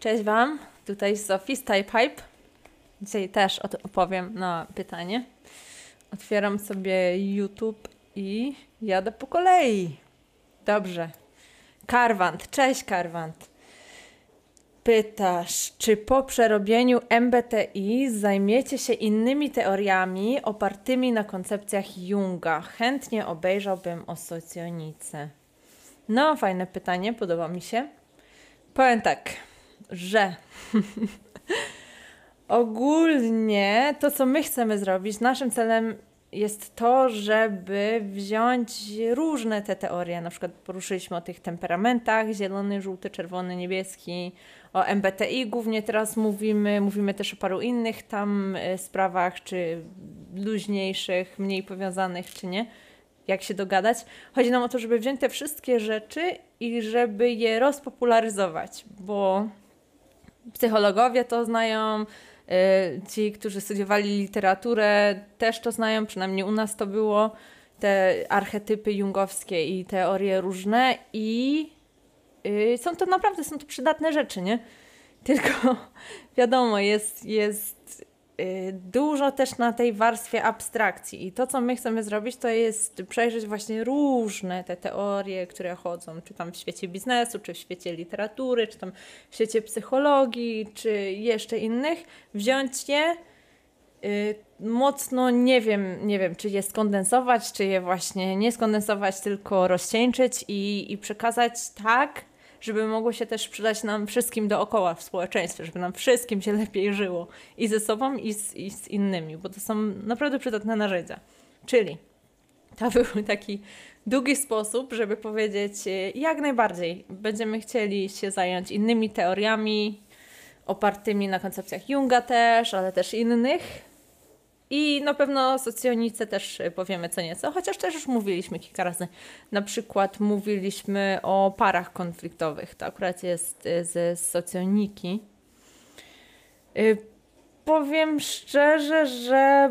Cześć Wam, tutaj Sofie z Type Hype. Dzisiaj też odpowiem na pytanie. Otwieram sobie YouTube i jadę po kolei. Dobrze. Karwant, cześć Karwant. Pytasz, czy po przerobieniu MBTI zajmiecie się innymi teoriami opartymi na koncepcjach Junga? Chętnie obejrzałbym o socjonice. No, fajne pytanie, podoba mi się. Powiem tak, że ogólnie to, co my chcemy zrobić, naszym celem jest to, żeby wziąć różne te teorie. Na przykład poruszyliśmy o tych temperamentach: zielony, żółty, czerwony, niebieski. O MBTI głównie teraz mówimy. Mówimy też o paru innych tam e, sprawach, czy luźniejszych, mniej powiązanych, czy nie. Jak się dogadać. Chodzi nam o to, żeby wziąć te wszystkie rzeczy i żeby je rozpopularyzować, bo psychologowie to znają, y, ci, którzy studiowali literaturę, też to znają, przynajmniej u nas to było, te archetypy jungowskie i teorie różne i y, są to naprawdę, są to przydatne rzeczy, nie? Tylko wiadomo, jest, jest dużo też na tej warstwie abstrakcji. I to, co my chcemy zrobić, to jest przejrzeć właśnie różne te teorie, które chodzą, czy tam w świecie biznesu, czy w świecie literatury, czy tam w świecie psychologii, czy jeszcze innych, wziąć je. Y, mocno nie wiem, nie wiem, czy je skondensować, czy je właśnie nie skondensować, tylko rozcieńczyć i, i przekazać tak, żeby mogło się też przydać nam wszystkim dookoła w społeczeństwie, żeby nam wszystkim się lepiej żyło i ze sobą, i z, i z innymi, bo to są naprawdę przydatne narzędzia. Czyli to był taki długi sposób, żeby powiedzieć, e, jak najbardziej będziemy chcieli się zająć innymi teoriami opartymi na koncepcjach Junga też, ale też innych, i na pewno o socjonice też powiemy co nieco, chociaż też już mówiliśmy kilka razy. Na przykład mówiliśmy o parach konfliktowych. To akurat jest y, ze socjoniki. Y, powiem szczerze, że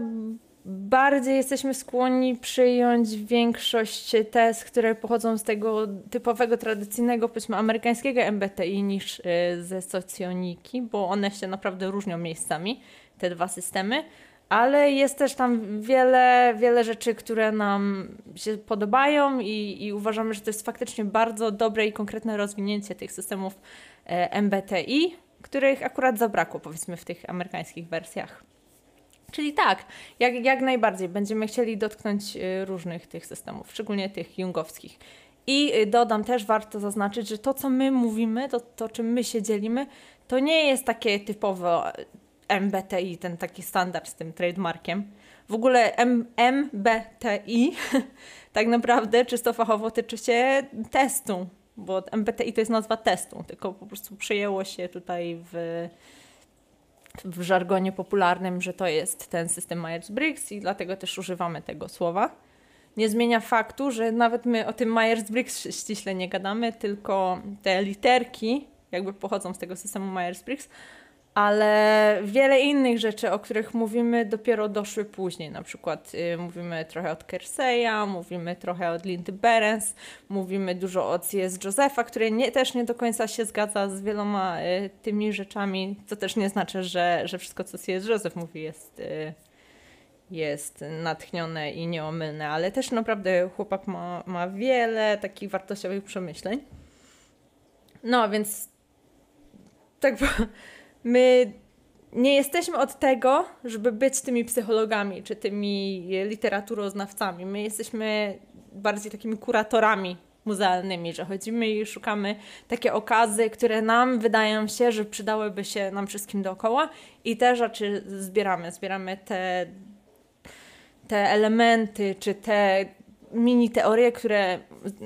bardziej jesteśmy skłonni przyjąć większość tez, które pochodzą z tego typowego, tradycyjnego, powiedzmy, amerykańskiego MBTI niż y, ze socjoniki, bo one się naprawdę różnią miejscami, te dwa systemy ale jest też tam wiele, wiele rzeczy, które nam się podobają i, i uważamy, że to jest faktycznie bardzo dobre i konkretne rozwinięcie tych systemów e, MBTI, których akurat zabrakło powiedzmy w tych amerykańskich wersjach. Czyli tak, jak, jak najbardziej będziemy chcieli dotknąć e, różnych tych systemów, szczególnie tych jungowskich. I e, dodam też, warto zaznaczyć, że to, co my mówimy, to, to czym my się dzielimy, to nie jest takie typowe MBTI, ten taki standard z tym trademarkiem. W ogóle M MBTI tak naprawdę czysto fachowo tyczy się testu, bo MBTI to jest nazwa testu, tylko po prostu przyjęło się tutaj w, w żargonie popularnym, że to jest ten system Myers-Briggs i dlatego też używamy tego słowa. Nie zmienia faktu, że nawet my o tym Myers-Briggs ściśle nie gadamy, tylko te literki jakby pochodzą z tego systemu Myers-Briggs, ale wiele innych rzeczy, o których mówimy, dopiero doszły później. Na przykład y, mówimy trochę od Kerseya, mówimy trochę od Lindy Berens, mówimy dużo od C.S. Josepha, który nie, też nie do końca się zgadza z wieloma y, tymi rzeczami, co też nie znaczy, że, że wszystko, co C.S. Joseph mówi, jest, y, jest natchnione i nieomylne, ale też naprawdę chłopak ma, ma wiele takich wartościowych przemyśleń. No, więc tak my nie jesteśmy od tego, żeby być tymi psychologami czy tymi literaturoznawcami. My jesteśmy bardziej takimi kuratorami muzealnymi, że chodzimy i szukamy takie okazy, które nam wydają się, że przydałyby się nam wszystkim dookoła i te rzeczy zbieramy. Zbieramy te, te elementy czy te mini teorie, które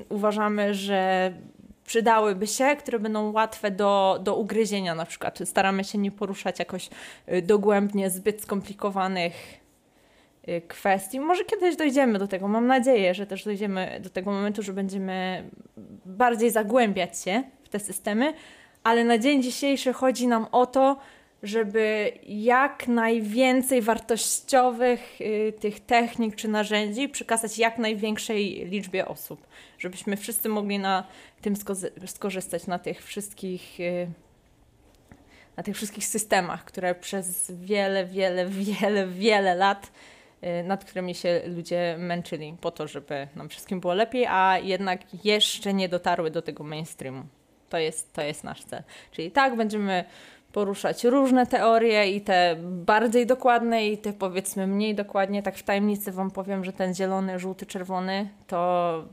uważamy, że przydałyby się, które będą łatwe do, do ugryzienia na przykład. Staramy się nie poruszać jakoś y, dogłębnie zbyt skomplikowanych y, kwestii. Może kiedyś dojdziemy do tego. Mam nadzieję, że też dojdziemy do tego momentu, że będziemy bardziej zagłębiać się w te systemy, ale na dzień dzisiejszy chodzi nam o to, żeby jak najwięcej wartościowych y, tych technik czy narzędzi przekazać jak największej liczbie osób, żebyśmy wszyscy mogli na tym skorzystać, na tych wszystkich y, na tych wszystkich systemach, które przez wiele, wiele, wiele, wiele lat y, nad którymi się ludzie męczyli po to, żeby nam wszystkim było lepiej, a jednak jeszcze nie dotarły do tego mainstreamu. To jest, to jest nasz cel. Czyli tak, będziemy poruszać różne teorie i te bardziej dokładne i te powiedzmy mniej dokładnie. Tak w tajemnicy Wam powiem, że ten zielony, żółty, czerwony to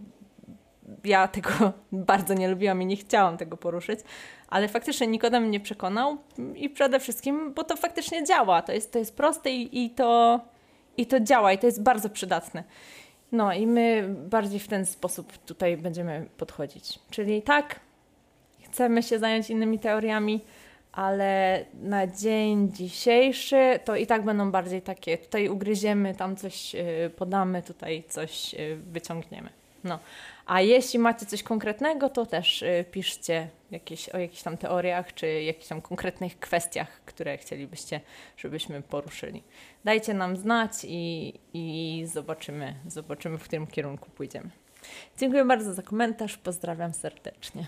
ja tego bardzo nie lubiłam i nie chciałam tego poruszyć, ale faktycznie Nikodem mnie przekonał i przede wszystkim, bo to faktycznie działa. To jest, to jest proste i, i, to, i to działa i to jest bardzo przydatne. No i my bardziej w ten sposób tutaj będziemy podchodzić. Czyli tak, chcemy się zająć innymi teoriami, ale na dzień dzisiejszy to i tak będą bardziej takie, tutaj ugryziemy, tam coś y, podamy, tutaj coś y, wyciągniemy. No. A jeśli macie coś konkretnego, to też y, piszcie jakieś, o jakichś tam teoriach, czy jakichś tam konkretnych kwestiach, które chcielibyście, żebyśmy poruszyli. Dajcie nam znać i, i zobaczymy, zobaczymy, w którym kierunku pójdziemy. Dziękuję bardzo za komentarz, pozdrawiam serdecznie.